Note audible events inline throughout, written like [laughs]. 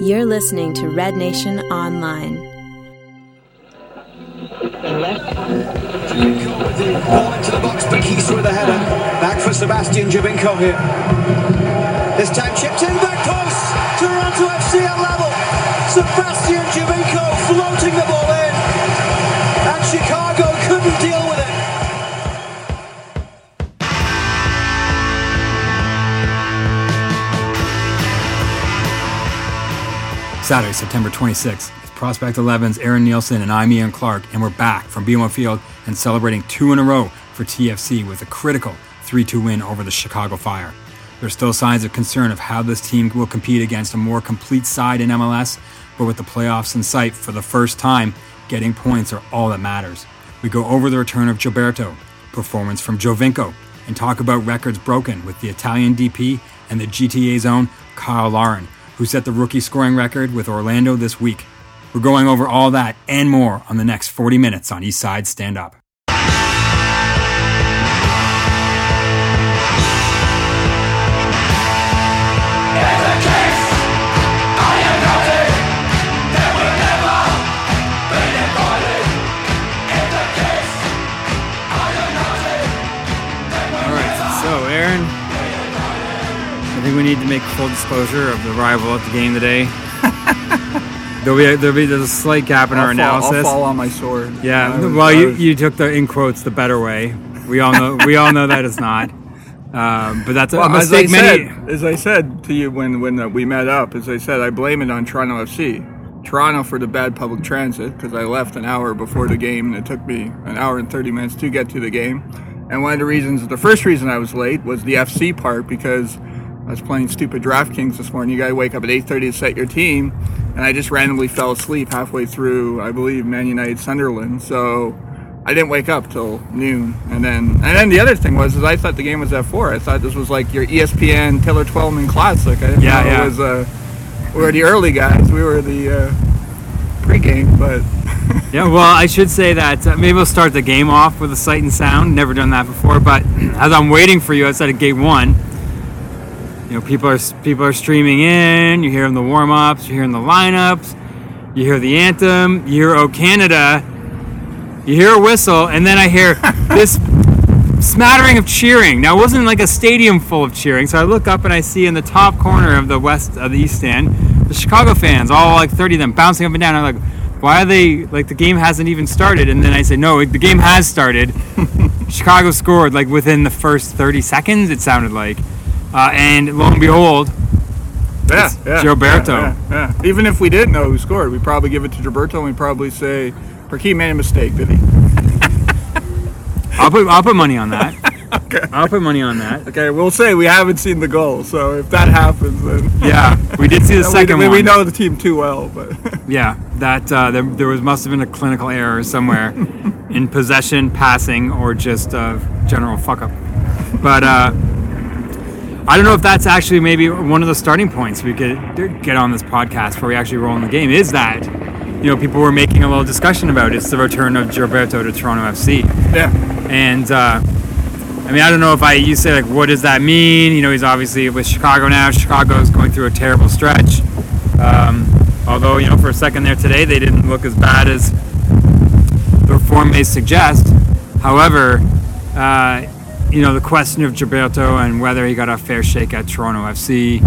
You're listening to Red Nation Online. Giovinco with the ball into the box, Bakisa with the header. Back for Sebastian Giovinco here. This time chipped in, back post. Toronto FC at level. Sebastian Giovinco floating the ball in. Saturday, September 26th. It's Prospect 11's Aaron Nielsen and I'm Ian Clark, and we're back from BMO Field and celebrating two in a row for TFC with a critical 3 2 win over the Chicago Fire. There's still signs of concern of how this team will compete against a more complete side in MLS, but with the playoffs in sight for the first time, getting points are all that matters. We go over the return of Gilberto, performance from Giovinco, and talk about records broken with the Italian DP and the GTA zone Cyle Larin, who set the rookie scoring record with Orlando this week. We're going over all that and more on the next 40 minutes on Eastside Stand Up. Think we need to make full disclosure of the rival at the game today. [laughs] there'll be a, there'll be there's a slight gap in our I'll fall, analysis. I'll fall on my sword. Yeah, well, you, you took the in quotes the better way. We all know we all know that it's not. [laughs] Um, but that's a Well, as I mistake. Many. said, as I said to you when when uh, we met up, as I said, I blame it on Toronto FC. Toronto for the bad public transit because I left an hour before the game and it took me an hour and 30 minutes to get to the game. And one of the reasons, the first reason I was late was the FC part because I was playing stupid DraftKings this morning. You got to wake up at 8:30 to set your team, and I just randomly fell asleep halfway through, I believe, Man United Sunderland. So I didn't wake up till noon, and then and then the other thing was is I thought the game was at four. I thought this was like your ESPN Taylor Twellman Classic. I didn't Yeah, know yeah. it was. Uh, we were the early guys. We were the uh, pregame, but [laughs] Yeah, well, I should say that uh, maybe we'll start the game off with a sight and sound. Never done that before, but [clears throat] as I'm waiting for you outside of gate one, you know, people are people are streaming in. You're hearing the warm ups. You're hearing the lineups. You hear the anthem. You hear "Oh Canada." You hear a whistle, and then I hear [laughs] this smattering of cheering. Now, it wasn't like a stadium full of cheering, so I look up and I see in the top corner of the west of the east stand the Chicago fans, all like 30 of them, bouncing up and down. I'm like, why are they like the game hasn't even started? And then I say no, the game has started. [laughs] Chicago scored like within the first 30 seconds. It sounded like, uh, and lo and behold, yeah, It's yeah, Gilberto. Yeah, yeah, yeah. Even if we didn't know who scored, we'd probably give it to Gilberto, and we'd probably say Perquis made a mistake, did he? I'll put I'll put money on that. [laughs] okay. I'll put money on that. Okay, we'll say we haven't seen the goal, so if that happens, then [laughs] Yeah, we did see the [laughs] second we, one. we know the team too well, but Yeah, that uh, there, there was must have been a clinical error somewhere in possession, passing, or just uh, general fuck up. But uh, I don't know if that's actually maybe one of the starting points we could get on this podcast before we actually roll in the game. Is that you know people were making a little discussion about it's the return of Gilberto to Toronto FC, yeah, and uh, I mean I don't know if I you say like what does that mean? You know he's obviously with Chicago now. Chicago's going through a terrible stretch. Um, although you know for a second there today they didn't look as bad as the form may suggest. However, uh, you know the question of Gilberto and whether he got a fair shake at Toronto FC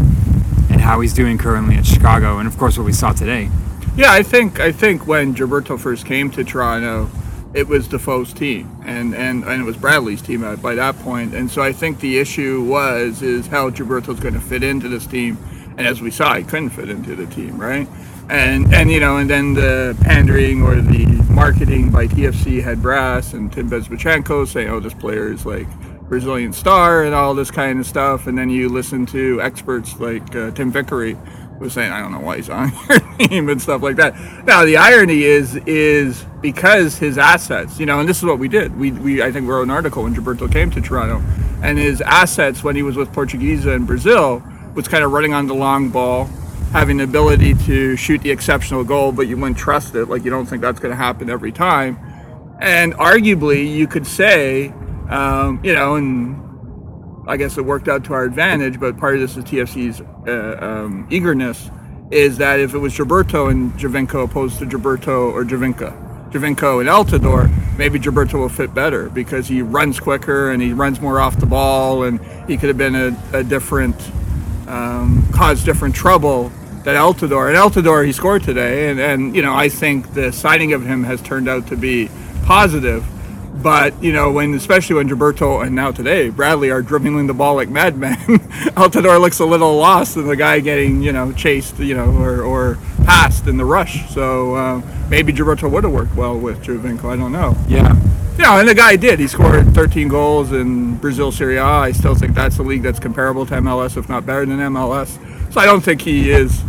and how he's doing currently at Chicago, and of course what we saw today. yeah. I think I think when Gilberto first came to Toronto, it was Defoe's team, and and, and it was Bradley's team by that point. point, and so I think the issue was is how Gilberto's going to fit into this team, and as we saw, he couldn't fit into the team, right? And and you know, and then the pandering or the marketing by TFC head brass and Tim Bezbatchenko saying, "Oh, this player is like Brazilian star and all this kind of stuff," and then you listen to experts like uh, Tim Vickery was saying, "I don't know why he's on [laughs] your team" and stuff like that. Now, the irony is is because his assets, you know, and this is what we did. We, we I think wrote an article when Gilberto came to Toronto, and his assets when he was with Portuguesa in Brazil was kind of running on the long ball, having the ability to shoot the exceptional goal, but you wouldn't trust it. Like you don't think that's going to happen every time. And arguably, you could say, um, you know, and I guess it worked out to our advantage, but part of this is TFC's uh, um, eagerness is that if it was Gilberto and Giovinco opposed to Gilberto or Giovinco, Giovinco and Altidore, maybe Gilberto will fit better because he runs quicker and he runs more off the ball and he could have been a, a different, um, caused different trouble than Altidore. And Altidore, he scored today, and, and you know I think the signing of him has turned out to be positive. But you know, when especially when Gilberto and now today Bradley are dribbling the ball like madmen, [laughs] Altidore looks a little lost, and the guy getting you know chased, you know, or, or passed in the rush. So uh, maybe Gilberto would have worked well with Giovinco. I don't know. Yeah. Yeah, and the guy did. He scored 13 goals in Brazil Serie A. I still think that's a league that's comparable to MLS, if not better than MLS. So I don't think he is,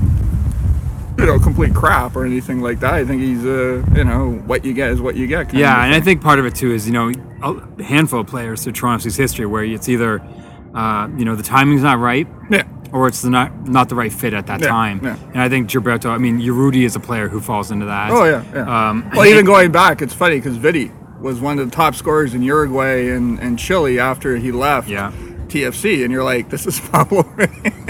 you know, complete crap or anything like that. I think he's, uh, you know, what you get is what you get. Yeah, and I think part of it too is you know a handful of players through Toronto's history where it's either uh, you know the timing's not right yeah. or it's the not not the right fit at that Yeah, time. yeah. And I think Gilberto, I mean, Urruti is a player who falls into that. Oh yeah, yeah. Um, well, even going back, it's funny because Vitti was one of the top scorers in Uruguay and, and Chile after he left Yeah. TFC, and you're like, this is [laughs] Pablo.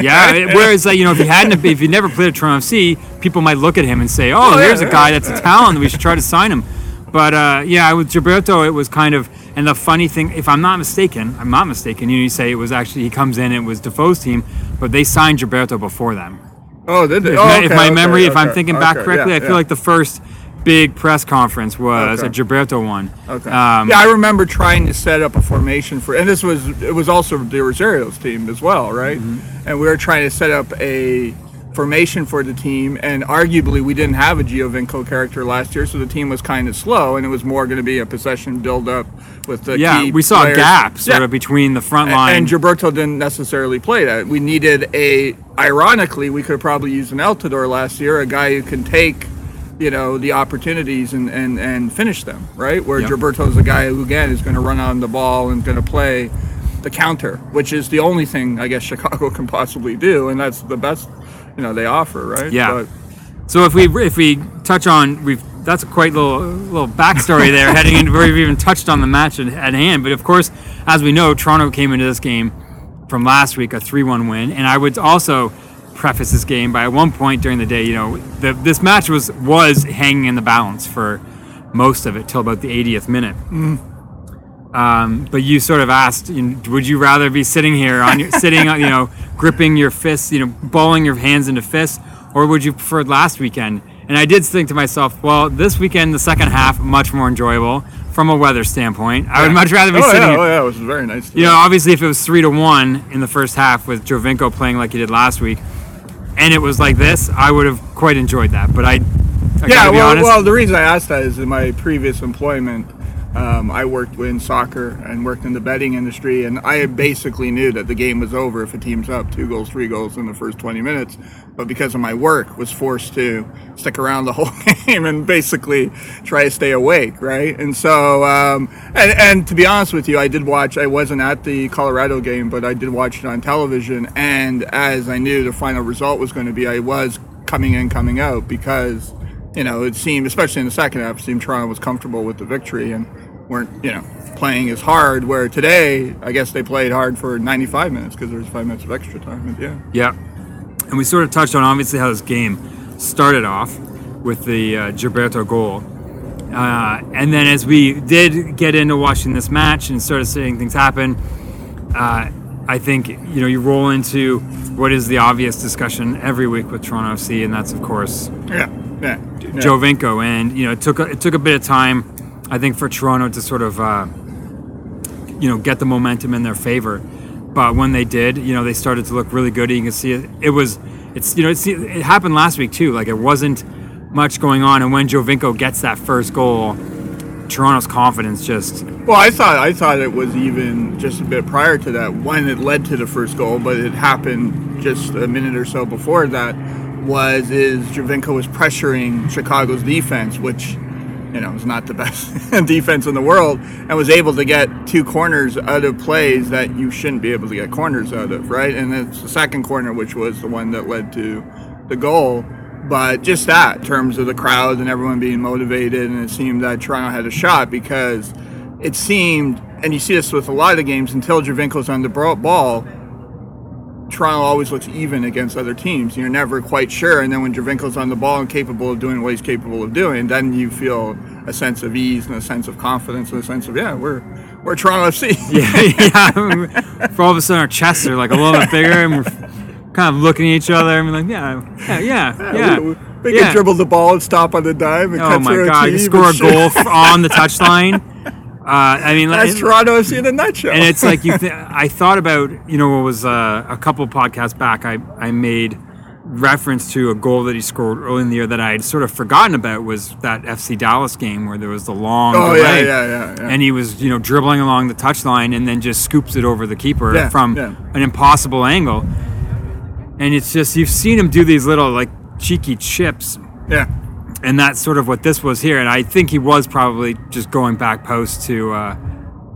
Yeah, whereas like, you know if he hadn't if he never played at Toronto FC, people might look at him and say, "Oh, there's a guy that's a talent. We should try to sign him." But uh, yeah, with Gilberto, it was kind of and the funny thing, if I'm not mistaken, I'm not mistaken. You know, you say it was actually he comes in, it was Defoe's team, but they signed Gilberto before them. oh, did they? If, Oh, my, if my okay, memory, if I'm okay, thinking back correctly, yeah, I feel yeah. like the first big press conference was Okay. a Gilberto one. Okay. Um, yeah, I remember trying to set up a formation for, and this was it was also the Rosario's team as well, right? Mm-hmm. And we were trying to set up a formation for the team, and arguably we didn't have a Giovinco character last year, so the team was kind of slow, and it was more going to be a possession build up with the yeah, key we saw players. a gap sort of between the front line. And Gilberto didn't necessarily play that. We needed a, ironically, we could have probably used an Altidore last year, a guy who can take, you know, the opportunities and, and, and finish them, right? Where Yep. Gilberto's a guy who, again, is going to run on the ball and going to play the counter, which is the only thing I guess [laughs] Chicago can possibly do, and that's the best, you know, they offer, right? Yeah. But, So if we if we touch on we've that's a quite little little backstory there [laughs] heading into where we've even touched on the match at, at hand. But of course, as we know, Toronto came into this game from last week a three-one win, and I would also preface this game by at one point during the day, you know, the, this match was was hanging in the balance for most of it till about the 80th minute. Um, but you sort of asked, you know, would you rather be sitting here on your sitting, on, you know, [laughs] gripping your fists, you know, balling your hands into fists, or would you prefer last weekend? And I did think to myself, well, this weekend, the second half, much more enjoyable from a weather standpoint. I would much rather be oh, sitting yeah, here. oh, yeah, it was very nice. You know, obviously, if it was three to one in the first half with Giovinco playing like he did last week, and it was like this, I would have quite enjoyed that. But I, I yeah, gotta be well, honest. well, the reason I asked that is in my previous employment, um, I worked in soccer and worked in the betting industry, and I basically knew that the game was over if a team's up two goals, three goals in the first 20 minutes. But because of my work, was forced to stick around the whole [laughs] game and basically try to stay awake, right? And so, um, and, and to be honest with you, I did watch. I wasn't at the Colorado game, but I did watch it on television. And as I knew the final result was going to be, I was coming in, coming out because you know, it seemed, especially in the second half, it seemed Toronto was comfortable with the victory and weren't, you know, playing as hard. Where today, I guess they played hard for 95 minutes because there was five minutes of extra time. Yeah, Yeah. And we sort of touched on obviously how this game started off with the uh, Gilberto goal. Uh, and then as we did get into watching this match and started seeing things happen, uh, I think, you know, you roll into what is the obvious discussion every week with Toronto FC, and that's, of course, yeah, yeah. yeah. Giovinco. And, you know, it took, a, it took a bit of time, I think, for Toronto to sort of, uh, you know, get the momentum in their favor. But when they did, you know, they started to look really good. You can see it. It was, it's, you know, it's, it happened last week too. Like it wasn't much going on. And when Giovinco gets that first goal, Toronto's confidence just, Well, I thought I thought it was even just a bit prior to that when it led to the first goal, but it happened just a minute or so before that. Was is Giovinco was pressuring Chicago's defense, which you know is not the best [laughs] defense in the world, and was able to get two corners out of plays that you shouldn't be able to get corners out of, right? And it's the second corner, which was the one that led to the goal. But just that, in terms of the crowd and everyone being motivated, and it seemed that Toronto had a shot because it seemed, and you see this with a lot of the games, until Giovinco's on the ball, Toronto always looks even against other teams. You're never quite sure, and then when Giovinco's on the ball and capable of doing what he's capable of doing, then you feel a sense of ease and a sense of confidence and a sense of yeah, we're we're Toronto FC. [laughs] yeah, yeah. For all of a sudden, our chests are like a little bit bigger, and we're kind of looking at each other and we're like, yeah, yeah, yeah, yeah. we, we yeah. can dribble the ball and stop on the dime and Oh cut my god, a you team score a goal on the touchline. [laughs] Uh, I mean, like, That's Toronto FC in a nutshell. and it's like you. Th- [laughs] I thought about you know what was uh, a couple podcasts back. I I made reference to a goal that he scored early in the year that I had sort of forgotten about was that FC Dallas game where there was the long Oh, yeah, delay, yeah, yeah, yeah. and he was you know dribbling along the touchline and then just scoops it over the keeper from an impossible angle. And it's just you've seen him do these little like cheeky chips yeah. And that's sort of what this was here. And I think he was probably just going back post to uh,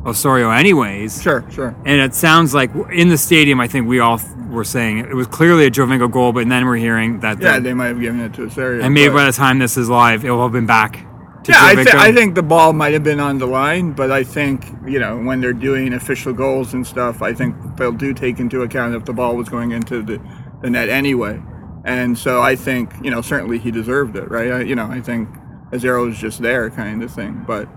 Osorio, anyways. Sure, sure. And it sounds like in the stadium, I think we all were saying it was clearly a Giovinco goal, but then we're hearing that. Yeah, the- they might have given it to Osorio. and maybe by the time this is live, it will have been back to Yeah, I, th- I think the ball might have been on the line, but I think you know when they're doing official goals and stuff, I think they'll do take into account if the ball was going into the, the net anyway. And so I think you know certainly he deserved it, right? I, you know I think Azero was just there, kind of thing. But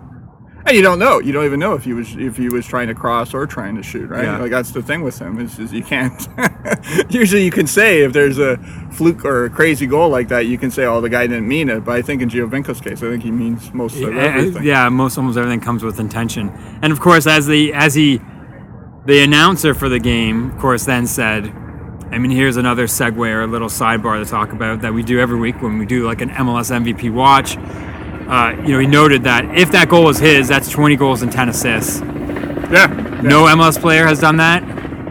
and you don't know, you don't even know if he was if he was trying to cross or trying to shoot, right? Yeah. Like that's the thing with him is, is you can't. [laughs] usually you can say if there's a fluke or a crazy goal like that, you can say, "Oh, the guy didn't mean it." But I think in Giovinco's case, I think he means most of Yeah, eh, eh, everything. yeah, most almost everything comes with intention. And of course, as the as he, the announcer for the game, of course, then said, I mean, here's another segue or a little sidebar to talk about that we do every week when we do like an MLS MVP watch. Uh, you know, he noted that if that goal was his, that's 20 goals and 10 assists. Yeah. No MLS player has done that.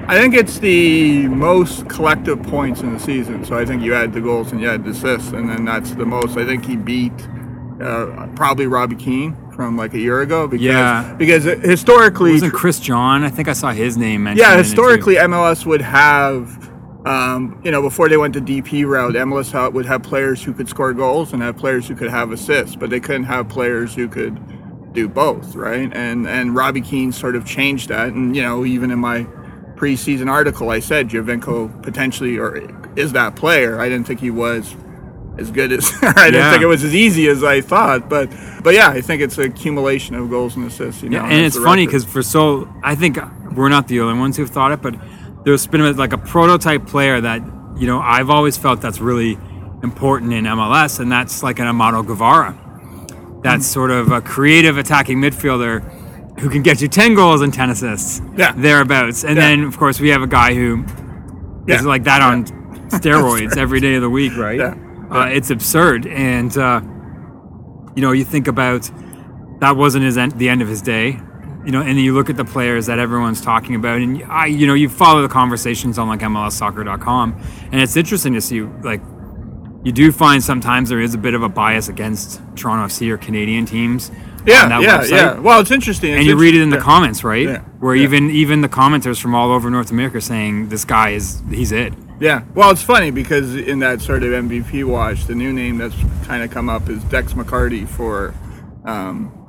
I think it's the most collective points in the season. So I think you add the goals and you add the assists, and then that's the most. I think he beat uh, probably Robbie Keane from like a year ago because Yeah. because historically Wasn't Chris John? I think I saw his name mentioned. yeah in it, too. historically MLS would have um, you know before they went to DP route MLS would have players who could score goals and have players who could have assists but they couldn't have players who could do both right? And and Robbie Keane sort of changed that. And you know even in my preseason article I said Giovinco potentially or is that player. I didn't think he was as good as [laughs] I didn't Yeah. think it was as easy as I thought but but yeah I think it's an accumulation of goals and assists you know Yeah, and it's the funny because for so I think we're not the only ones who've thought it, but there's been like a prototype player that you know I've always felt that's really important in MLS, and that's like an Amado Guevara. That's Hmm. sort of a creative attacking midfielder who can get you ten goals and ten assists, Yeah. thereabouts. And Yeah. then of course we have a guy who is Yeah. like that on [laughs] steroids every day of the week, right? Yeah. Uh, it's absurd, and uh, you know you think about that wasn't his end, the end of his day. You know, and then you look at the players that everyone's talking about, and I, you know, you follow the conversations on like MLSsoccer.com, and it's interesting to see like you do find sometimes there is a bit of a bias against Toronto FC or Canadian teams. Yeah, yeah, website. yeah. Well, it's interesting. And It's you read it in the interesting. comments, right? Yeah, Where yeah. even even the commenters from all over North America are saying this guy is he's it. Yeah. Well, it's funny because in that sort of MVP watch, the new name that's kind of come up is Dax McCarty for um,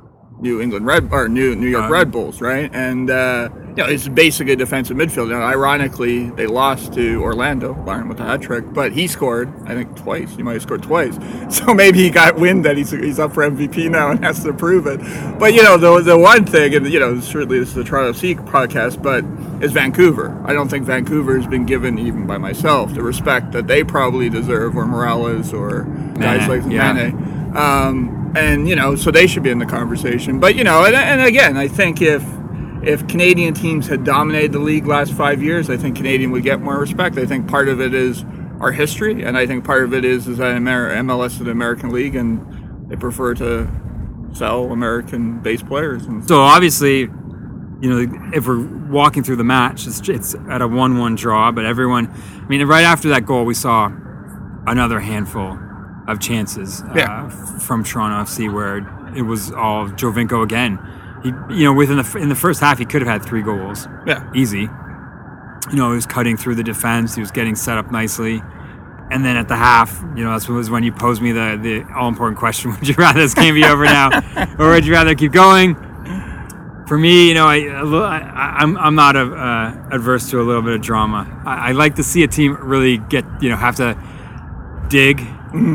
New England Red or New New York Uh, Red Bulls, right? And uh, you know, it's basically a defensive midfielder. Now, ironically, they lost to Orlando, Bayern with a hat trick, but he scored, I think, twice. He might have scored twice. [laughs] So maybe he got wind that he's, he's up for MVP now and has to prove it. But you know, the the one thing, and you know, certainly this is the Toronto Seek podcast, but is Vancouver. I don't think Vancouver has been given, even by myself, the respect that they probably deserve, or Morales, or guys Manneh, like yeah. Manneh. Um, and you know, so they should be in the conversation. But you know, and, and again, I think if if Canadian teams had dominated the league last five years, I think Canadian would get more respect. I think part of it is our history, and I think part of it is is that Amer- MLS is an American league, and they prefer to sell American-based players. And So obviously, you know, if we're walking through the match, it's, it's at a one-one draw. But everyone, I mean, right after that goal, we saw another handful of chances uh, from Toronto FC where it was all Giovinco again. He, you know, within the in the first half, he could have had three goals, yeah, easy. You know, he was cutting through the defense. He was getting set up nicely. And then at the half, you know, that was when you posed me the, the all important question: [laughs] Would you rather this game be over now, [laughs] or would you rather keep going? for me, you know, I, I I'm I'm not a, uh, adverse to a little bit of drama. I, I like to see a team really get you know have to dig.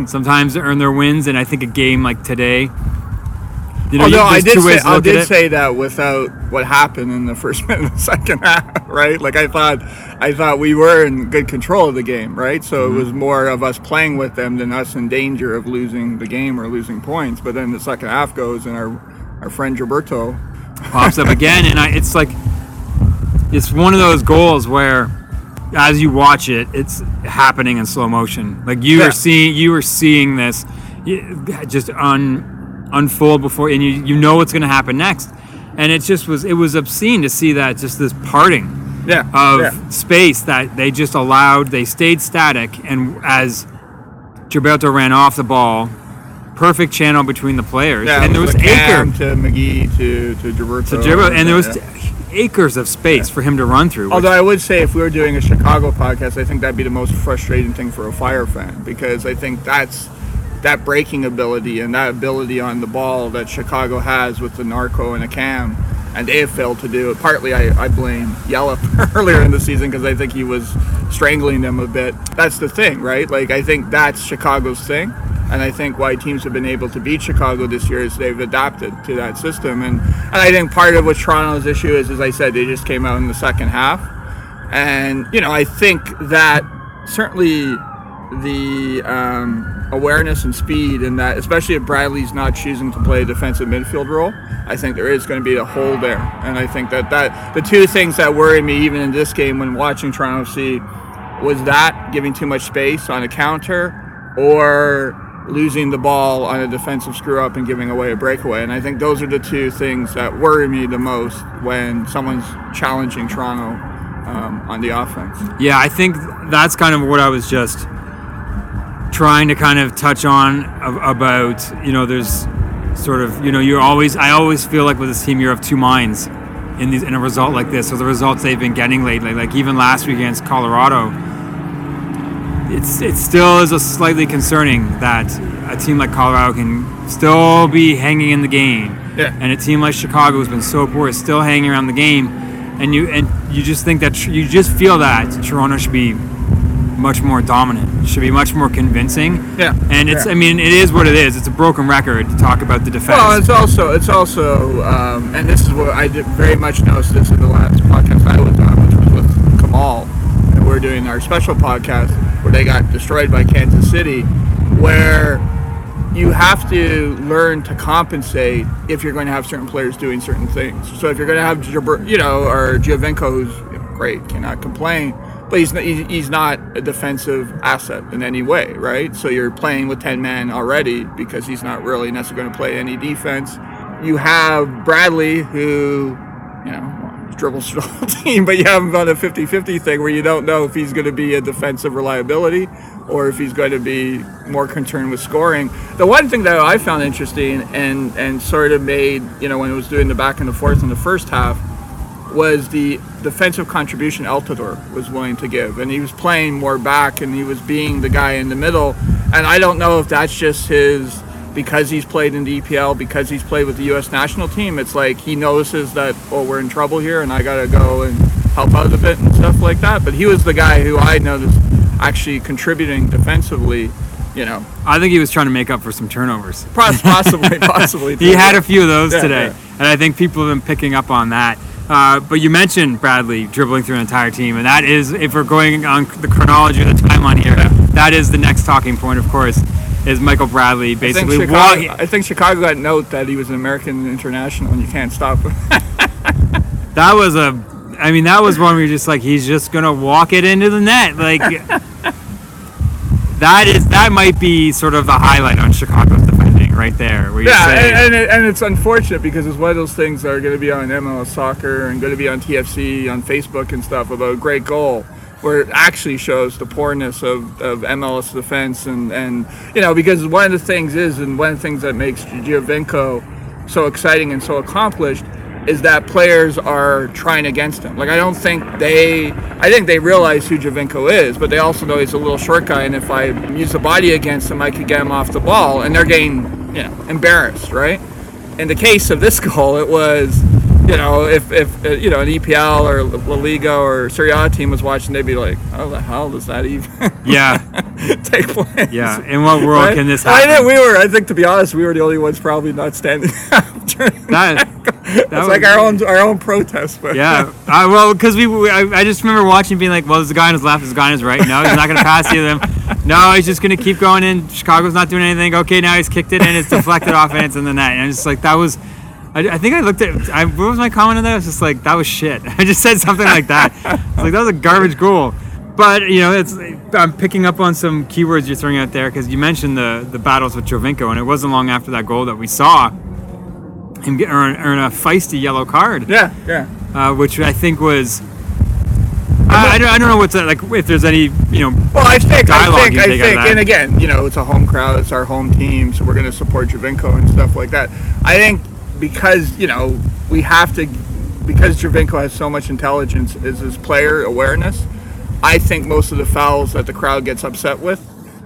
Sometimes to earn their wins, and I think a game like today. You know, Although I did say I did say that without what happened in the first [laughs] minute of the second half, right? Like I thought I thought we were in good control of the game, right? So Mm-hmm. it was more of us playing with them than us in danger of losing the game or losing points. But then the second half goes and our our friend Gilberto pops up again, and I, it's like it's one of those goals where, as you watch it, it's happening in slow motion. Like you Yeah. are seeing, you are seeing this just un, unfold before, and you you know what's going to happen next, and it just was it was obscene to see that just this parting Yeah. of yeah. space that they just allowed. They stayed static, and as Gilberto ran off the ball, perfect channel between the players, Yeah, and there was acre to McGee to to Gilberto. to Gilberto, and there was Yeah. Acres of space for him to run through. Although I would say if we were doing a Chicago podcast, I think that'd be the most frustrating thing for a Fire fan because I think that's that breaking ability and that ability on the ball that Chicago has with the Narco and Accam, and they have failed to do it. Partly, I, I blame Yallop [laughs] earlier in the season because I think he was strangling them a bit. That's the thing, right? Like I think that's Chicago's thing. And I think why teams have been able to beat Chicago this year is they've adapted to that system. And, and I think part of what Toronto's issue is, as I said, they just came out in the second half. And, you know, I think that certainly the um, awareness and speed, and that, especially if Bradley's not choosing to play a defensive midfield role, I think there is going to be a hole there. And I think that, that the two things that worry me, even in this game when watching Toronto FC, was that giving too much space on a counter or losing the ball on a defensive screw up and giving away a breakaway. And I think those are the two things that worry me the most when someone's challenging Toronto um, on the offense. yeah, I think that's kind of what I was just trying to kind of touch on about. You know, there's sort of you know you're always I always feel like with this team you're of two minds in these in a result like this. So the results they've been getting lately, like even last week against Colorado. It's it still is a slightly concerning that a team like Colorado can still be hanging in the game, Yeah. and a team like Chicago has been so poor is still hanging around the game, and you and you just think that you just feel that Toronto should be much more dominant, should be much more convincing. Yeah. and it's Yeah. I mean it is what it is. It's a broken record to talk about the defense. Well, it's also it's also, um, and this is what I did very much noticed this in the last podcast I was on, which was with Kamal, and we're doing our special podcast where they got destroyed by Kansas City, where you have to learn to compensate if you're going to have certain players doing certain things. So if you're going to have, you know, or Giovinco, who's great, cannot complain, but he's not, he's not a defensive asset in any way, right? So you're playing with 10 men already because he's not really necessarily going to play any defense. You have Bradley, who, you know, dribbles [laughs] the team, but you have him on a 50-50 thing where you don't know if he's going to be a defensive reliability or if he's going to be more concerned with scoring. The one thing that I found interesting and and sort of made, you know, when it was doing the back and the forth in the first half was the defensive contribution Altidore was willing to give. And he was playing more back and he was being the guy in the middle. And I don't know if that's just his because he's played in the EPL, because he's played with the US national team, it's like he notices that, oh, we're in trouble here and I got to go and help out a bit and stuff like that. But he was the guy who I noticed actually contributing defensively, you know, I think he was trying to make up for some turnovers. poss- [laughs] possibly, possibly. He had a few of those Yeah, today, yeah. and I think people have been picking up on that. Uh, but you mentioned Bradley dribbling through an entire team, and that is, if we're going on the chronology of the timeline here, that is the next talking point, of course, is Michael Bradley I think, basically Chicago, walk- I think Chicago got note that he was an American international and you can't stop him. [laughs] [laughs] That was a, I mean, that was one where you're just like, he's just gonna walk it into the net, like. [laughs] that is that might be sort of the highlight on Chicago's defending right there, where you Yeah, say, and, and, it, and it's unfortunate because it's one of those things that are going to be on MLS Soccer and going to be on TFC, on Facebook and stuff about a great goal, where it actually shows the poorness of, of MLS defense. And, and, you know, because one of the things is, and one of the things that makes Giovinco so exciting and so accomplished is that players are trying against him. Like I don't think they, I think they realize who Giovinco is, but they also know he's a little short guy, and if I use the body against him, I could get him off the ball, and they're getting, you know, embarrassed, right? In the case of this [laughs] goal, it was you know, if if uh, you know an EPL or La Liga or Serie A team was watching, they'd be like, "How the hell does that even Yeah, [laughs] take place?" yeah. In what world Right? can this happen? I think we were. I think to be honest, we were the only ones probably not standing [laughs] up. during that, [laughs] It's that like our own our own protest. But Yeah, uh, well, because we, we I, I just remember watching, being like, "Well, there's a guy on his left, there's a guy on his right. No, he's not going to pass either of them. No, he's just going to keep going in. Chicago's not doing anything. Okay, now he's kicked it and it's deflected off and it's in the net. And I'm just like, that was. I, I think I looked at. I, what was my comment on that? I was just like, that was shit. [laughs] I just said something like that. I was like, that was a garbage goal. But you know, it's I'm picking up on some keywords you're throwing out there because you mentioned the the battles with Giovinco, and it wasn't long after that goal that we saw him get earn, earn a feisty yellow card yeah, yeah. uh, which I think was. I, I, don't, I don't know what's that, like if there's any you know Well, I think, I think, I take out of think, and again, you know, it's a home crowd, it's our home team, so we're going to support Giovinco and stuff like that. I think because you know we have to, because Giovinco has so much intelligence, is his player awareness. I think most of the fouls that the crowd gets upset with,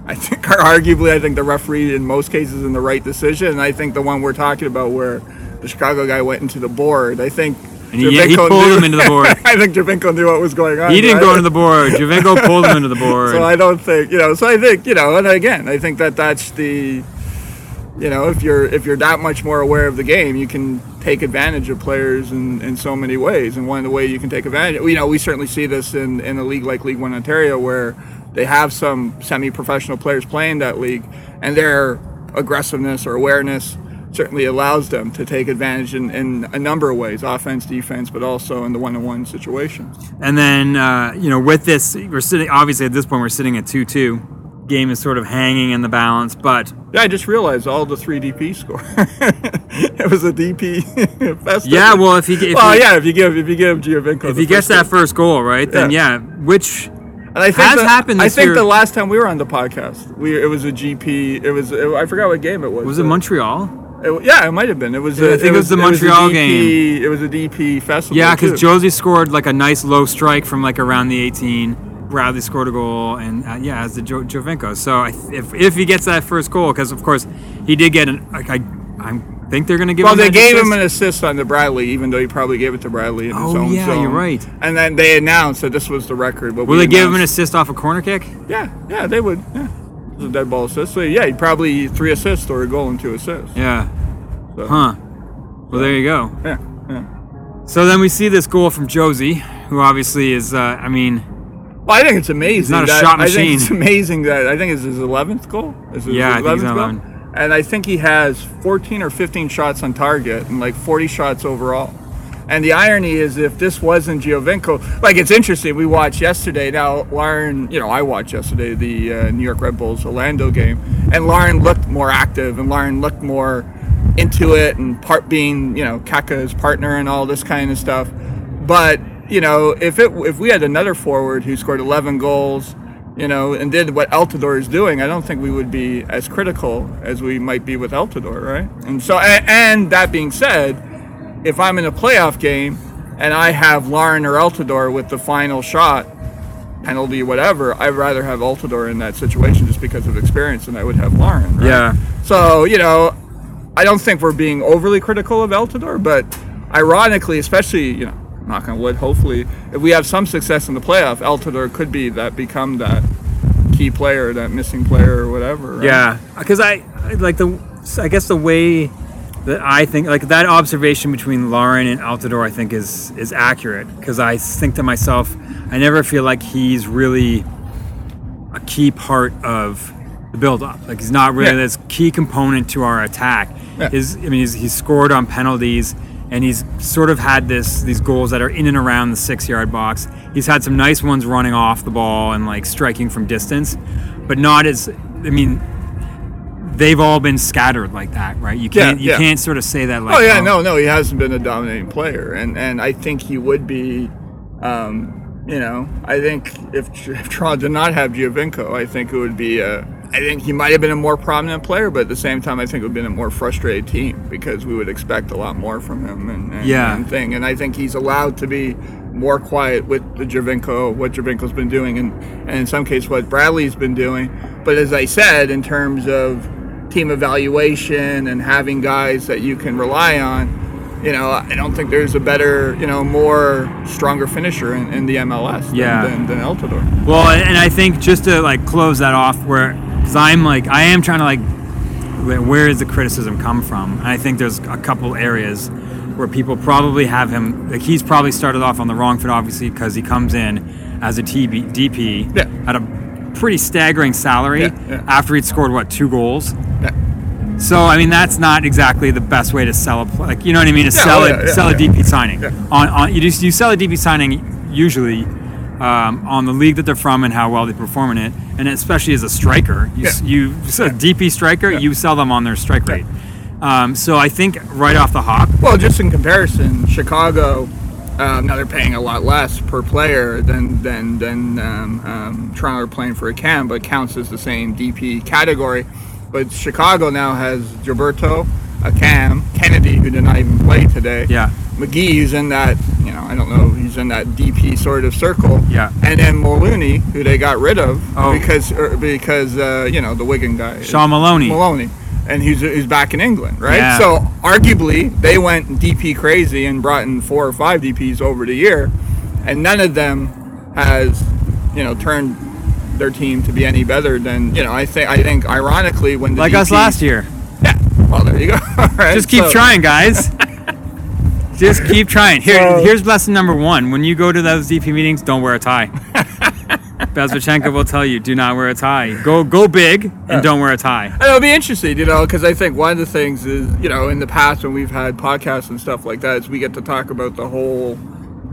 I think are arguably, I think the referee in most cases in the right decision, and I think the one we're talking about where the Chicago guy went into the board, I think. And he- yeah, he pulled knew- him into the board. [laughs] I think Giovinco knew what was going on. he didn't go into the board. Giovinco pulled him into the [laughs] board. So I don't think you know. So I think you know, and again, I think that that's the, you know, if you're if you're that much more aware of the game, you can take advantage of players in, in so many ways. And one of the ways you can take advantage, you know, we certainly see this in in a league like League One Ontario, where they have some semi-professional players playing that league, and their aggressiveness or awareness certainly allows them to take advantage in, in a number of ways offense defense but also in the one-on-one situations and then uh, you know with this, we're sitting. Obviously, at this point, we're sitting at two-two. Game is sort of hanging in the balance, but Yeah, I just realized all the three DP score. [laughs] it was a DP [laughs] fest. yeah. Well, if you if well, he, yeah. If you give if you give Giovinco, if he gets that first goal right, then yeah, which and I think has the- happened I think year- the last time we were on the podcast, we it was a GP. It was it, I forgot what game it was. was it Montreal? it- yeah, it might have been. It was. Yeah, a, I think it was the a Montreal DP game. It was a DP festival. Yeah, because. Jozy scored like a nice low strike from like around the 18. Bradley scored a goal, and uh, yeah, as the jo- Giovinco. So I, if if he gets that first goal, because of course he did get an, like I, I think they're gonna give. Well, him they gave assist. him an assist on the Bradley, even though he probably gave it to Bradley in his Oh, own yeah, zone. you're right. And then they announced that this was the record. But Will they give him an assist off a corner kick? Yeah, yeah, they would. Yeah, it was a dead ball assist. So yeah, he probably three assists or a goal and two assists. Yeah. So, Huh. Well, there you go. Yeah, yeah. So then we see this goal from Jozy, who obviously is. Uh, I mean, Well, I think it's amazing. not a that, shot I think it's amazing that I think it's his eleventh goal. Is it Yeah, I think he's 11th goal? 11. And I think he has 14 or 15 shots on target and like 40 shots overall. And the irony is, if this wasn't Giovinco, like it's interesting. We watched yesterday. Now, Larin, you know, I watched yesterday the uh, New York Red Bulls Orlando game, and Larin looked more active, and Larin looked more into it, and part being, you know, Kaka's partner and all this kind of stuff. But you know, if it if we had another forward who scored 11 goals, you know, and did what Altidore is doing, I don't think we would be as critical as we might be with Altidore, right? And so, and, and that being said, if I'm in a playoff game and I have Larin or Altidore with the final shot, penalty, whatever, I'd rather have Altidore in that situation just because of experience than I would have Larin. Right? yeah. So, you know, I don't think we're being overly critical of Altidore, but ironically, especially, you know, knock on wood, hopefully, if we have some success in the playoff, Altidore could be that, become that key player, that missing player or whatever. right? Yeah, because I, I like the. I guess the way that I think, like that observation between Larin and Altidore, I think is is accurate. Because I think to myself, I never feel like he's really a key part of the build-up. Like he's not really Yeah. this key component to our attack. Yeah. His, I mean, he's, he's scored on penalties, and he's sort of had this these goals that are in and around the six-yard box. He's had some nice ones running off the ball and like striking from distance, but not as. I mean, they've all been scattered like that, right? You can't you yeah. can't sort of say that like. Oh yeah, no, no, he hasn't been a dominating player, and and I think he would be. Um, you know, I think if, if Toronto did not have Giovinco, I think it would be a. I think he might have been a more prominent player, but at the same time, I think it would have been a more frustrated team because we would expect a lot more from him and, and Yeah. and thing. And I think he's allowed to be more quiet with the Giovinco, what Giovinco's been doing, and, and in some cases what Bradley's been doing. But as I said, in terms of team evaluation and having guys that you can rely on, you know, I don't think there's a better, you know, more stronger finisher in, in the MLS than, Yeah. than, than. Well, and I think just to like close that off, where because I'm like I am trying to like where- does the criticism come from? And I think there's a couple areas where people probably have him like he's probably started off on the wrong foot, obviously because he comes in as a TB, DP Yeah. at a pretty staggering salary Yeah, yeah. after he'd scored what two goals. Yeah. So I mean that's not exactly the best way to sell a pl- like you know what I mean to Yeah, sell oh, a sell a. DP signing on, on you just you sell a DP signing usually um, on the league that they're from and how well they perform in it. And especially as a striker you s Yeah. you so DP striker you sell them on their strike rate. Um, so I think right off the hop Well, just in comparison, Chicago, um, now they're paying a lot less per player than than than um, um, Toronto are playing for Accam, but counts as the same DP category. But Chicago now has Gilberto, Accam, Kennedy, who did not even play today. Yeah. McGee, who's in that, you know, I don't know, he's in that DP sort of circle. Yeah. And then Maloney, who they got rid of Oh. because er, because uh, you know the Wigan guy. Shaun Maloney Maloney, and he's, he's back in England, right? Yeah. So arguably they went DP crazy and brought in four or five DPs over the year, and none of them has, you know, turned their team to be any better than you know. I think I think ironically when the like us last year. Well, there you go. [laughs] All right, just keep so- trying guys [laughs] just keep trying here So- here's lesson number one when you go to those DP meetings don't wear a tie [laughs] Bezbatchenko will tell you do not wear a tie go go big and don't wear a tie And it'll be interesting, you know, because I think one of the things is, you know, in the past when we've had podcasts and stuff like that, is we get to talk about the whole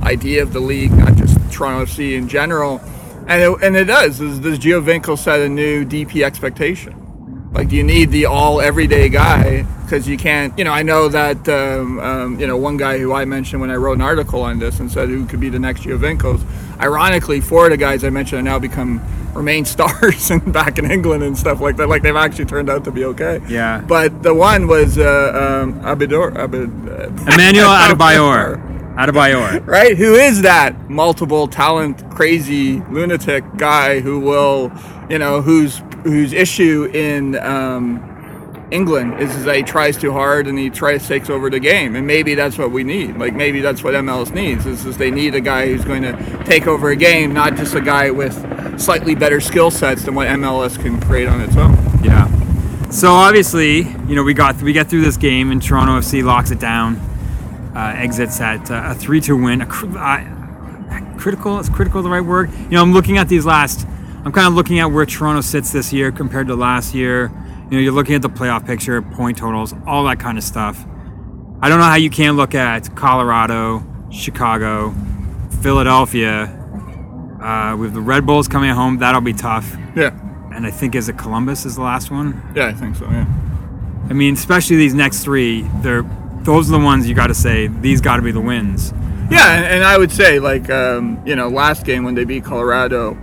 idea of the league, not just Toronto FC in general. And it, and it does. Is, does Giovinco set a new DP expectation? Like, do you need the all everyday guy? Because you can't, you know, I know that, um, um, you know, one guy who I mentioned when I wrote an article on this and said who could be the next Giovincos. Ironically, four of the guys I mentioned have now become remain [laughs] stars and back in England and stuff like that. Like they've actually turned out to be okay. Yeah. But the one was uh, um, Abidor, Abid, uh, Emmanuel [laughs] Adebayor Adebayor [laughs] right? Who is that multiple talent, crazy lunatic guy who will, you know, whose whose issue in um, England is that he tries too hard and he tries takes over the game, and maybe that's what we need. Like maybe that's what MLS needs is, is they need a guy who's going to take over a game, not just a guy with slightly better skill sets than what MLS can create on its own. Yeah. So obviously, you know, we got we get through this game, and Toronto FC locks it down, uh, exits at uh, a three-two win. A cr- critical is critical the right word? You know, I'm looking at these last. I'm kind of looking at where Toronto sits this year compared to last year. You know, you're looking at the playoff picture, point totals, all that kind of stuff. I don't know how you can't look at Colorado, Chicago, Philadelphia. Uh, with the Red Bulls coming home, that'll be tough. Yeah, And I think is it Columbus is the last one. yeah, I think so. Yeah. I mean, especially these next three, they're those are the ones you got to say these got to be the wins. Yeah, and, and I would say like um, you know last game when they beat Colorado,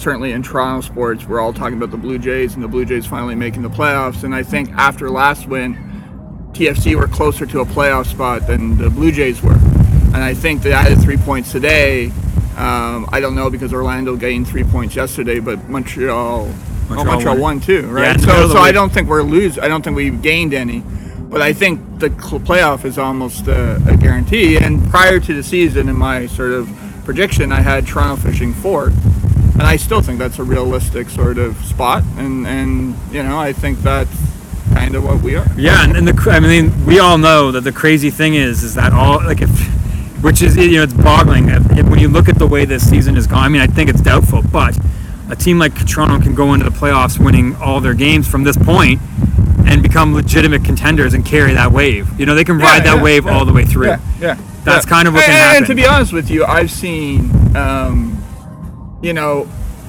certainly in Toronto sports, we're all talking about the Blue Jays and the Blue Jays finally making the playoffs. And I think after last win, TFC were closer to a playoff spot than the Blue Jays were. And I think they added three points today. Um, I don't know because Orlando gained three points yesterday, but Montreal, Montreal Montreal, oh, Montreal won. won too, right? middle so, so I don't think we're lose. I don't think we've gained any. But I think the playoff is almost a, a guarantee. And prior to the season, in my sort of prediction, I had Toronto fishing fourth, and I still think that's a realistic sort of spot. And and you know, I think that's kind of what we are. Yeah, and, and the I mean, we all know that the crazy thing is, is that all like if, which is you know it's boggling if, when you look at the way this season has gone. I mean, I think it's doubtful, but a team like Toronto can go into the playoffs winning all their games from this point and become legitimate contenders and carry that wave. You know, they can ride Yeah, that yeah, wave yeah. all the way through. Yeah, yeah. That's kind of what and, can happen. And to be honest with you, I've seen, um, you know,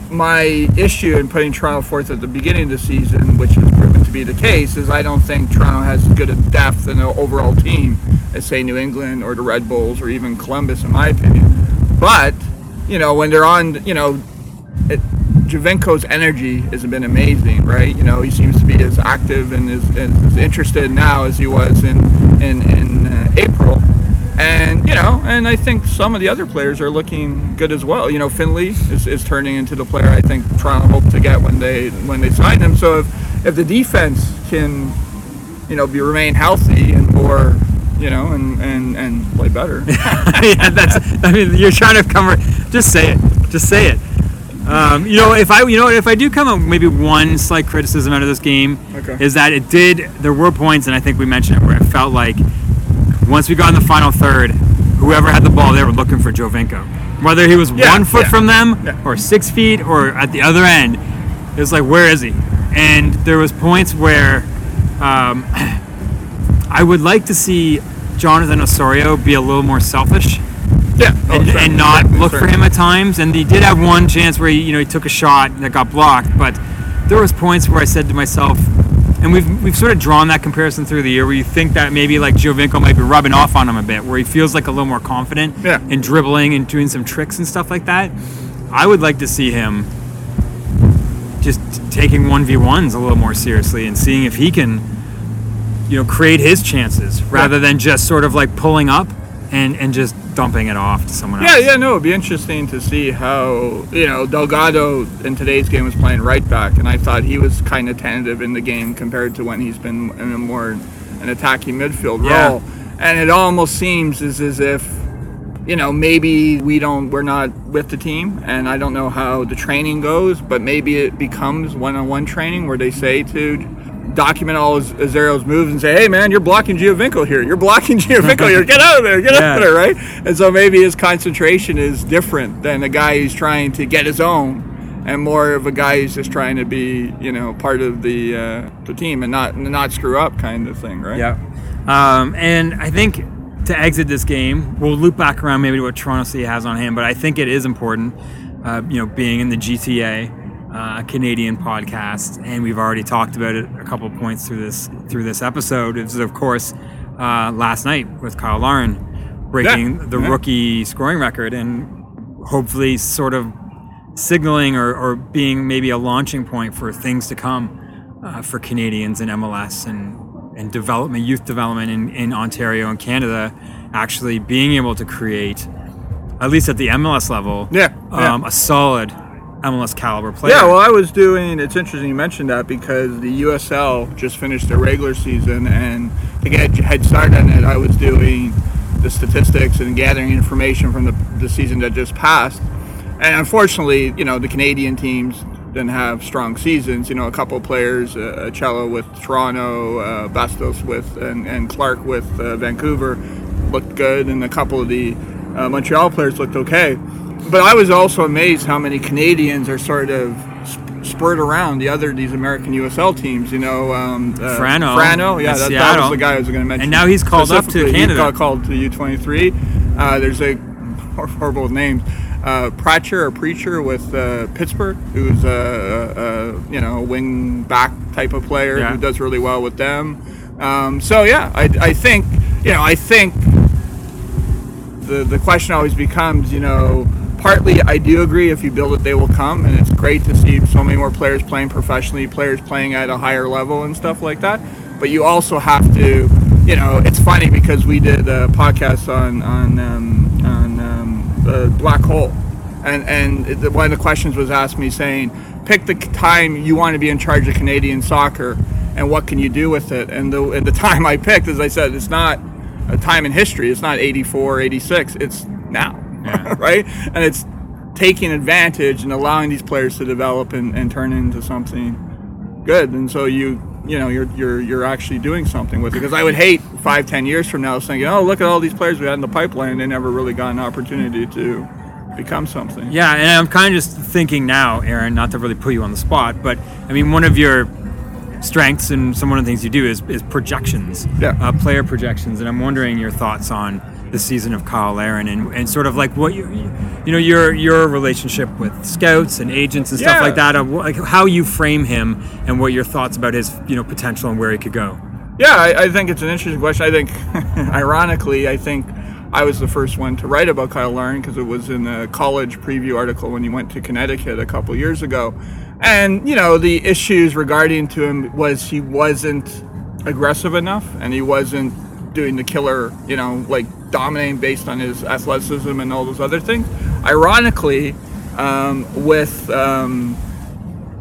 my issue in putting Toronto fourth at the beginning of the season, which has proven to be the case, is I don't think Toronto has as good a depth in an overall team as say New England or the Red Bulls or even Columbus, in my opinion. But you know, when they're on, you know, it, Giovinco's energy has been amazing, right? You know, he seems to be as active and as, as interested now as he was in in, in uh, April. And you know, and I think some of the other players are looking good as well. You know, Findley is, is turning into the player I think Toronto hoped to get when they when they signed him. So if if the defense can, you know, be remain healthy and more you know, and and and play better. [laughs] yeah, that's. I mean, you're trying to cover. Just say it. Just say it. Um, you know, if I, you know, if I do come up maybe one slight criticism out of this game, Okay. is that it did. There were points, and I think we mentioned it, where it felt like once we got in the final third, whoever had the ball, they were looking for Giovinco. Whether he was Yeah, one foot yeah, from them yeah. or six feet or at the other end, it was like, where is he? And there was points where um, [clears throat] I would like to see Jonathan Osorio be a little more selfish yeah, oh, and, and not look for him at times. And he did have one chance where he, you know, he took a shot that got blocked. But there was points where I said to myself, and we've we've sort of drawn that comparison through the year, where you think that maybe like Giovinco might be rubbing off on him a bit, where he feels like a little more confident Yeah. in dribbling and doing some tricks and stuff like that. I would like to see him just taking one v ones a little more seriously and seeing if he can, you know, create his chances rather than just sort of like pulling up and and just dumping it off to someone Yeah, else. yeah, yeah, no, it'd be interesting to see how you know Delgado in today's game was playing right back, and I thought he was kind of tentative in the game compared to when he's been in a more an attacking midfield Yeah. role, and it almost seems as as if you know maybe we don't we're not with the team, and I don't know how the training goes, but maybe it becomes one-on-one training where they say to document all his Azaro's moves and say, "Hey, man, you're blocking Giovinco here. You're blocking [laughs] Giovinco here. Get out of there. Get Yeah. out of there." Right? And so maybe his concentration is different than a guy who's trying to get his own, and more of a guy who's just trying to be, you know, part of the uh, the team and not not screw up kind of thing, right? Yeah. Um, and I think to exit this game, we'll loop back around maybe to what Toronto City has on hand, but I think it is important, uh, you know, being in the GTA, uh, Canadian podcast, and we've already talked about it a couple points through this through this episode. It was, of course, uh, last night with Cyle Larin breaking Yeah, the yeah. rookie scoring record and hopefully sort of signaling or, or being maybe a launching point for things to come uh, for Canadians in MLS and, and development, youth development in, in Ontario and Canada, actually being able to create, at least at the MLS level, Yeah, yeah. Um, a solid MLS caliber player. Yeah, well, I was doing. It's interesting you mentioned that because the USL just finished their regular season, and to get a head start on it, I was doing the statistics and gathering information from the, the season that just passed. And unfortunately, you know, the Canadian teams didn't have strong seasons. You know, a couple players, uh, Cello with Toronto, uh, Bastos with, and, and Clark with uh, Vancouver looked good, and a couple of the uh, Montreal players looked okay. But I was also amazed how many Canadians are sort of sp- spurred around the other these American USL teams. You know, um, uh, Frano Frano, yeah, at that, that was the guy I was going to mention. And now he's called up to Specifically, he Canada. got called to U23. Uh, there's a [laughs] horrible names. Uh, Pratcher or Preacher with uh, Pittsburgh, who's a, a, you know a wing back type of player Yeah. who does really well with them. Um, so yeah, I, I think you know I think the the question always becomes, you know, partly I do agree if you build it, they will come, and it's great to see so many more players playing professionally, players playing at a higher level and stuff like that. But you also have to, you know, it's funny because we did a podcast on on um, on um, the black hole, and and it, one of the questions was asked me saying, pick the time you want to be in charge of Canadian soccer, and what can you do with it? And the and the [laughs] time I picked, as I said, it's not a time in history. It's not 84, 86. It's now, Yeah. [laughs] right? And it's taking advantage and allowing these players to develop and, and turn into something good. And so you, you know, you're you're you're actually doing something with it. Because I would hate five, ten years from now thinking, oh, look at all these players we had in the pipeline. They never really got an opportunity to become something. Yeah, and I'm kind of just thinking now, Aaron, not to really put you on the spot, but I mean, one of your strengths and some one of the things you do is, is projections, Yeah. uh, player projections, and I'm wondering your thoughts on the season of Cyle Larin and, and sort of like what you, you know, your your relationship with scouts and agents and stuff Yeah. like that, of like how you frame him and what your thoughts about his you know potential and where he could go. Yeah, I, I think it's an interesting question. I think, [laughs] ironically, I think I was the first one to write about Cyle Larin because it was in a college preview article when he went to Connecticut a couple years ago. And, you know, the issues regarding to him was he wasn't aggressive enough and he wasn't doing the killer, you know, like dominating based on his athleticism and all those other things. Ironically, um, with um,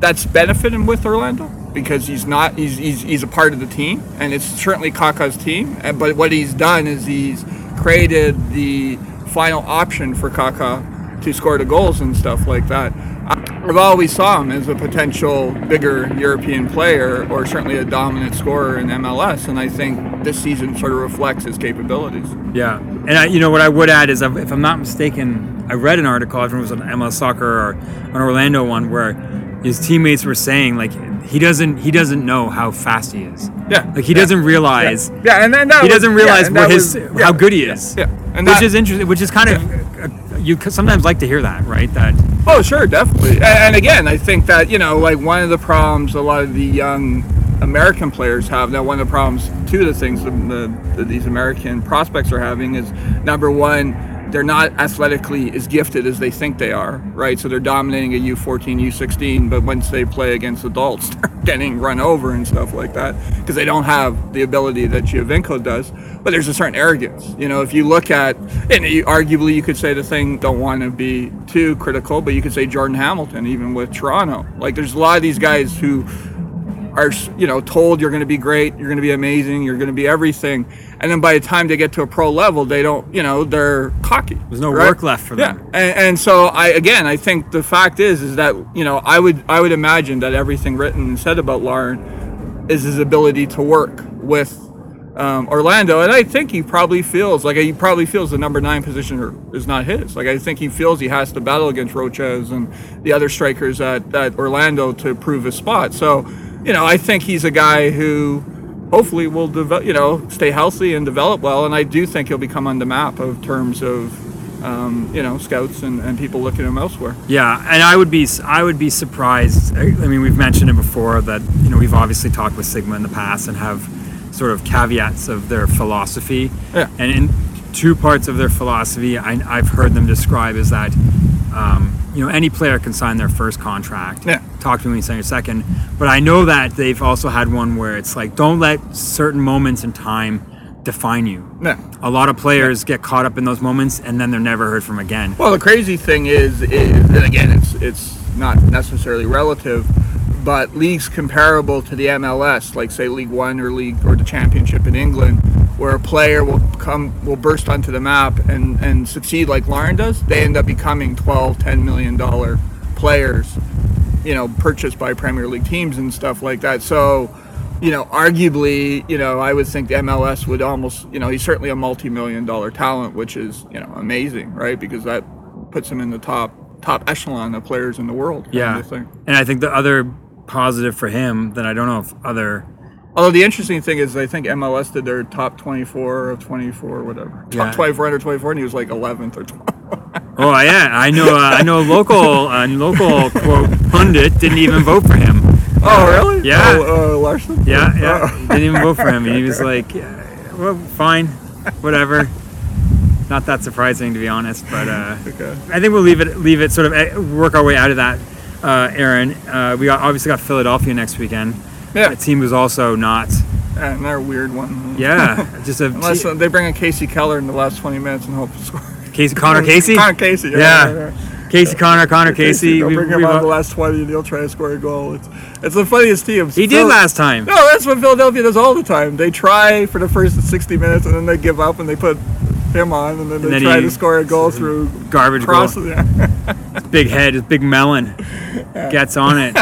that's benefited him with Orlando because he's not he's, he's he's a part of the team and it's certainly Kaká's team. But what he's done is he's created the final option for Kaká to score the goals and stuff like that. I've always saw him as a potential bigger European player or certainly a dominant scorer in MLS and I think this season sort of reflects his capabilities Yeah, and I, you know what I would add is, if I'm not mistaken, I read an article. I don't know if it was on MLS Soccer or an Orlando one where his teammates were saying like he doesn't he doesn't know how fast he is. Yeah. like he Yeah. doesn't realize. yeah and then that He doesn't yeah, realize and what his was- how good he is. Yeah, and which that- is interesting. Which is kind of uh, you sometimes like to hear that, right? That Oh, sure, definitely. And, and again, I think that you know, like one of the problems a lot of the young American players have now. One of the problems, two of the things that these American prospects are having is number one, they're not athletically as gifted as they think they are, right? So they're dominating a U14, U16, but once they play against adults, [laughs] they're getting run over and stuff like that because they don't have the ability that Giovinco does. But there's a certain arrogance, you know. If you look at, and you, arguably you could say the thing, don't want to be too critical, but you could say Jordan Hamilton, even with Toronto. Like there's a lot of these guys who are you know told you're going to be great, you're going to be amazing, you're going to be everything, and then by the time they get to a pro level, they don't, you know, they're cocky. There's no right? work left for them. Yeah, and, and so I again, I think the fact is, is that you know, I would I would imagine that everything written and said about Larin is his ability to work with. Um, Orlando, and I think he probably feels like he probably feels the number nine position is not his. Like I think he feels he has to battle against Rochez and the other strikers at, at Orlando to prove his spot. So, you know, I think he's a guy who hopefully will develop, you know, stay healthy and develop well. And I do think he'll become on the map of terms of, um, you know, scouts and, and people looking at him elsewhere. Yeah, and I would be I would be surprised. I I mean, we've mentioned it before that you know we've obviously talked with Sigma in the past and have sort of caveats of their philosophy. Yeah. And in two parts of their philosophy, I, I've heard them describe is that um, you know any player can sign their first contract. Yeah. Talk to me when you sign your second. But I know that they've also had one where it's like don't let certain moments in time define you. Yeah. A lot of players get caught up in those moments and then they're never heard from again. Well, the crazy thing is, is and again, it's it's not necessarily relative, but leagues comparable to the MLS, like say League One or League or the Championship in England, where a player will come will burst onto the map and and succeed like Larin does, they end up becoming 12, 10 million dollar players, you know, purchased by Premier League teams and stuff like that. So. You know, arguably, you know, I would think the MLS would almost, you know, he's certainly a multi-million dollar talent, which is, you know, amazing, right? Because that puts him in the top top echelon of players in the world. Yeah, and I think the other positive for him that I don't know if other Although the interesting thing is, I think MLS did their top 24 of 24, whatever. Top Yeah. 24 under 24, and he was like 11th or 12th. [laughs] oh yeah I know uh, I know a local uh, local quote pundit didn't even vote for him. oh, really? Yeah. Oh, uh, Larson? Yeah, yeah, Oh. didn't even vote for him. He was like, yeah, well, fine, whatever. Not that surprising to be honest, but uh, [laughs] Okay. I think we'll leave it leave it sort of eh, work our way out of that. Uh, Aaron, uh, we got, obviously got Philadelphia next weekend. Yeah. A team who's also not. Yeah, and they're weird one. Yeah, [laughs] just a Unless uh, they bring in Casey Keller in the last 20 minutes and hope to score. Casey Connor [laughs] Casey. Connor Casey. Yeah. Yeah. yeah, yeah. Casey Connor Connor Casey. They'll we- bring him we- on the last 20 and he'll try to score a goal. It's, it's the funniest team. he did last time. No, that's what Philadelphia does all the time. They try for the first 60 minutes and then they give up and they put him on and then they then try to score a goal through Garbage cross. goal. Yeah. Big head, his big melon [laughs] gets on it,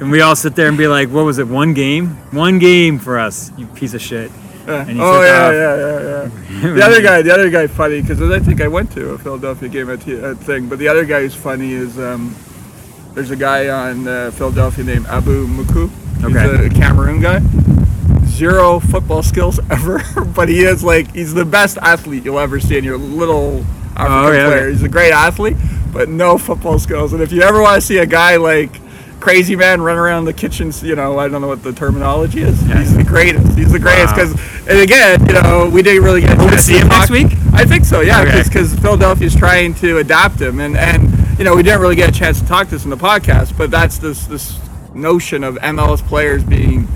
and we all sit there and be like, "What was it? One game? One game for us, you piece of shit." And he oh yeah, off. yeah, yeah, yeah. The other guy, the other guy, funny because I think I went to a Philadelphia game at, at thing. But the other guy who's funny is um, there's a guy on uh, Philadelphia named Abu Muku. Okay. He's a Cameroon guy. Zero football skills [laughs] ever, but he is like he's the best athlete you'll ever see in your little African Oh, yeah, player. okay. He's a great athlete, but no football skills. And if you ever want to see a guy like crazy man run around the kitchens, you know, I don't know what the terminology is. Yeah. He's the greatest. He's the greatest Wow. because, and again, you know, we didn't really get. Will we see to him next week? I think so. Yeah, Okay. because Philadelphia's trying to adapt him, and and you know, we didn't really get a chance to talk this in the podcast, but that's this this notion of MLS players being,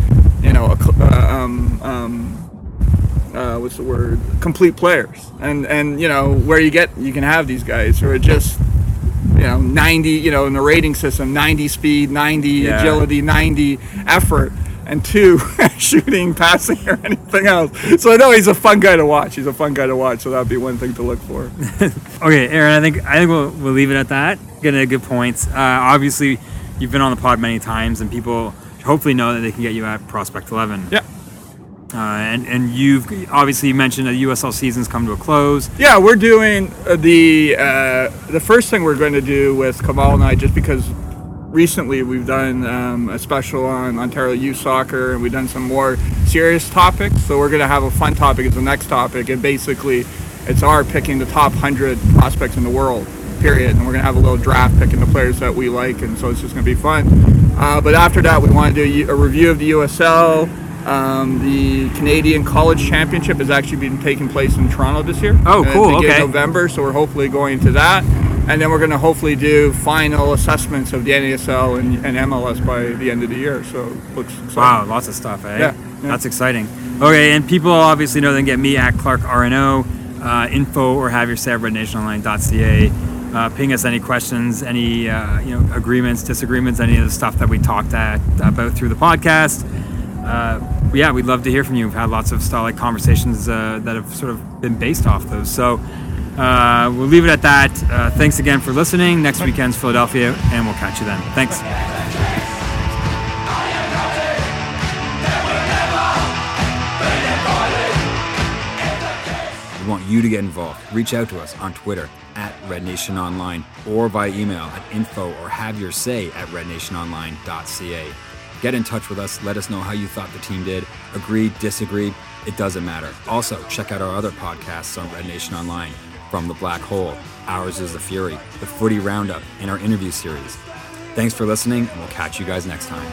you know, a, uh, um, um, uh, what's the word? Complete players, and and you know where you get you can have these guys who are just you know 90 you know in the rating system 90 speed 90 Yeah. agility 90 effort and two [laughs] shooting passing or anything else so i know he's a fun guy to watch he's a fun guy to watch so that'd be one thing to look for [laughs] Okay, Aaron, I think I think we'll, we'll leave it at that. Getting a good points. Uh, obviously, you've been on the pod many times, and people hopefully know that they can get you at Prospect Eleven. yeah Uh, and and you've obviously you mentioned that USL season's come to a close. yeah we're doing uh, the uh, the first thing we're going to do with Kamal and I just because recently we've done um, a special on Ontario youth soccer and we've done some more serious topics so we're going to have a fun topic as the next topic and basically it's our picking the top 100 prospects in the world period and we're going to have a little draft picking the players that we like and so it's just going to be fun uh, but after that we want to do a review of the USL um, the Canadian College Championship has actually been taking place in Toronto this year. Oh, cool, okay. November, so we're hopefully going to that. And then we're going to hopefully do final assessments of the NASL and, and MLS by the end of the year. So looks exciting. Wow, lots of stuff, eh? Yeah, yeah. That's exciting. Okay, and people obviously know they can get me at Clark RNO, uh, info or have your say at rednationonline.ca. Uh, ping us any questions, any uh, you know agreements, disagreements, any of the stuff that we talked at, about through the podcast. Uh, yeah, we'd love to hear from you. We've had lots of style conversations uh, that have sort of been based off those. So uh, we'll leave it at that. Uh, thanks again for listening. Next weekend's Philadelphia, and we'll catch you then. Thanks. We want you to get involved. Reach out to us on Twitter at Red Nation Online or by email at info or have your say at rednationonline.ca. Get in touch with us. Let us know how you thought the team did. Agreed, disagreed, it doesn't matter. Also, check out our other podcasts on Red Nation Online from The Black Hole, Ours is the Fury, The Footy Roundup, and our interview series. Thanks for listening, and we'll catch you guys next time.